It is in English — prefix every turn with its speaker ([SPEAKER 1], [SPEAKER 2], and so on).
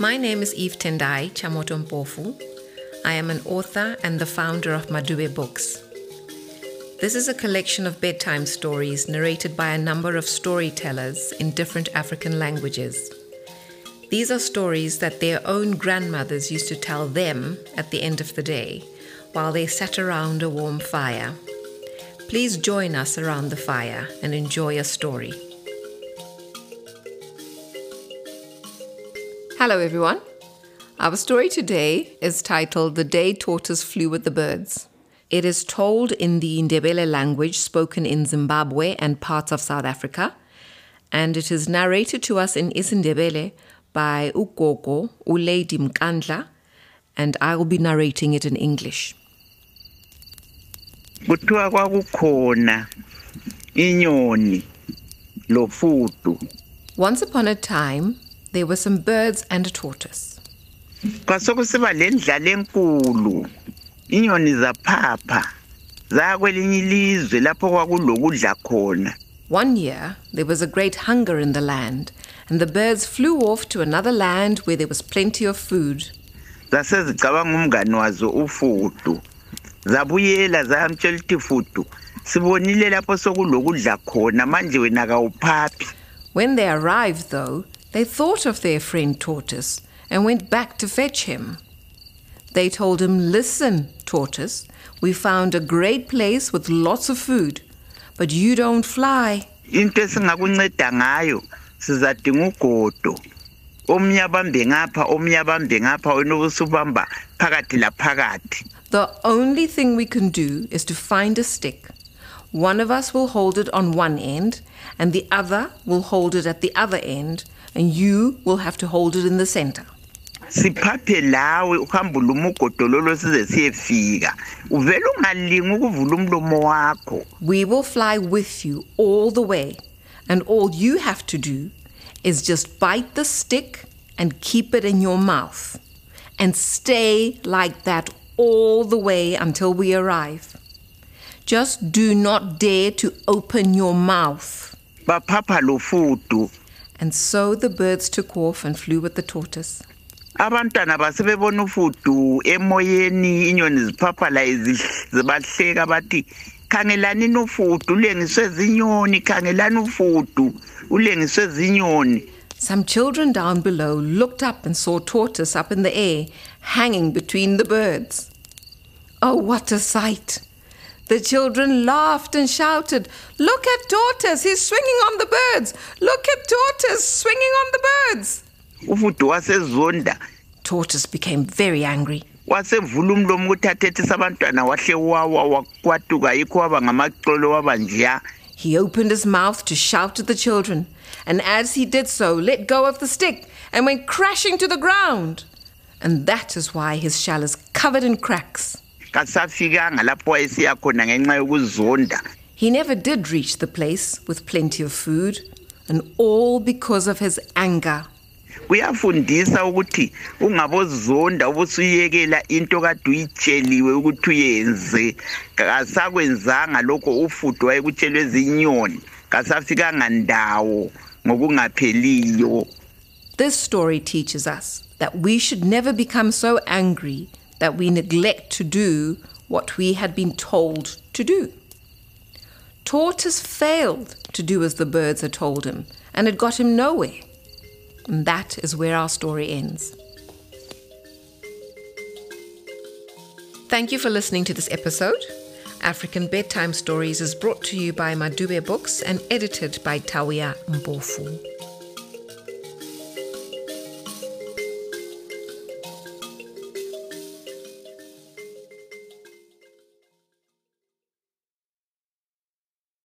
[SPEAKER 1] My name is Eve Tendai Chamoto Mpofu. I am an author and the founder of Madube Books. This is a collection of bedtime stories narrated by a number of storytellers in different African languages. These are stories that their own grandmothers used to tell them at the end of the day while they sat around a warm fire. Please join us around the fire and enjoy a story. Hello, everyone. Our story today is titled The Day Tortoise Flew with the Birds. It is told in the Ndebele language spoken in Zimbabwe and parts of South Africa, and it is narrated to us in isiNdebele by Ugogo Ulady Mkandla, and I will be narrating it in English.
[SPEAKER 2] kuthiwa kwakukhona inyoni lofudu
[SPEAKER 1] Once upon a time, there were some birds and a tortoise.
[SPEAKER 2] kwasekusiba lendlala enkulu inyoni zaphapha ilizwe lapho kwakulokudla khona
[SPEAKER 1] One year, there was a great hunger in the land, and the birds flew off to another land where there was plenty of food.
[SPEAKER 2] zasezicabanga umngani wazo ufudu zabuyela ukuthi fudu sibonile lapho sokulokudla khona manje wena kawuphaphi
[SPEAKER 1] When they arrived, though, they thought of their friend Tortoise and went back to fetch him. They told him, Listen, Tortoise, we found a great place with lots of food, but you don't fly.
[SPEAKER 2] into esingakunceda ngayo sizadinga ugodo omnye abambe ngapha omnye abambe ngapha wena ubusubamba phakathi laphakathi
[SPEAKER 1] The only thing we can do is to find a stick. One of us will hold it on one end, and the other will hold it at the other end, and you will have to hold it in the center.
[SPEAKER 2] siphaphe lawe uhambe uluma ugodo lolo size siyefika uvele ungalingi ukuvula umlomo wakho
[SPEAKER 1] We will fly with you all the way, and all you have to do is just bite the stick and keep it in your mouth, and stay like that all the way until we arrive. Just do not dare to open your mouth.
[SPEAKER 2] baphapha lo fudu
[SPEAKER 1] And so the birds took off and flew with the tortoise.
[SPEAKER 2] abantwana basebebona ufudu emoyeni inyoni ziphapha la zibahleka bathi khangelani ufudu ulengiswe zinyoni khangelani ufudu ulengiswe zinyoni
[SPEAKER 1] Some children down below looked up and saw Tortoise up in the air, hanging between the birds. Oh, what a sight! The children laughed and shouted, Look at Tortoise, he's swinging on the birds! Look at Tortoise swinging on the birds!
[SPEAKER 2] ufudu wasezonda
[SPEAKER 1] Tortoise became very angry.
[SPEAKER 2] wasevula umlomo ukuthi athethise abantwana wahle wawa wakwatuka yikho waba ngamaxolo waba njeya
[SPEAKER 1] He opened his mouth to shout at the children, and as he did so, let go of the stick and went crashing to the ground. And that is why his shell is covered in cracks.
[SPEAKER 2] Kasafikanga lapho wayesiya khona ngenxa yokuzonda.
[SPEAKER 1] He never did reach the place with plenty of food, and all because of his anger.
[SPEAKER 2] kuyafundisa ukuthi ungabozonda ubusuyekela into kade uyitsheliwe ukuthi uyenze. Kasakwenzanga lokho ufudo wayekutshelwe zinyoni. Kasafikanga ndawo ngokungapheliyo
[SPEAKER 1] This story teaches us that we should never become so angry that we neglect to do what we had been told to do. Tortoise failed to do as the birds had told him, and it got him nowhere. And that is where our story ends. Thank you for listening to this episode. African Bedtime Stories is brought to you by Madube Books and edited by Tawia Mbofu.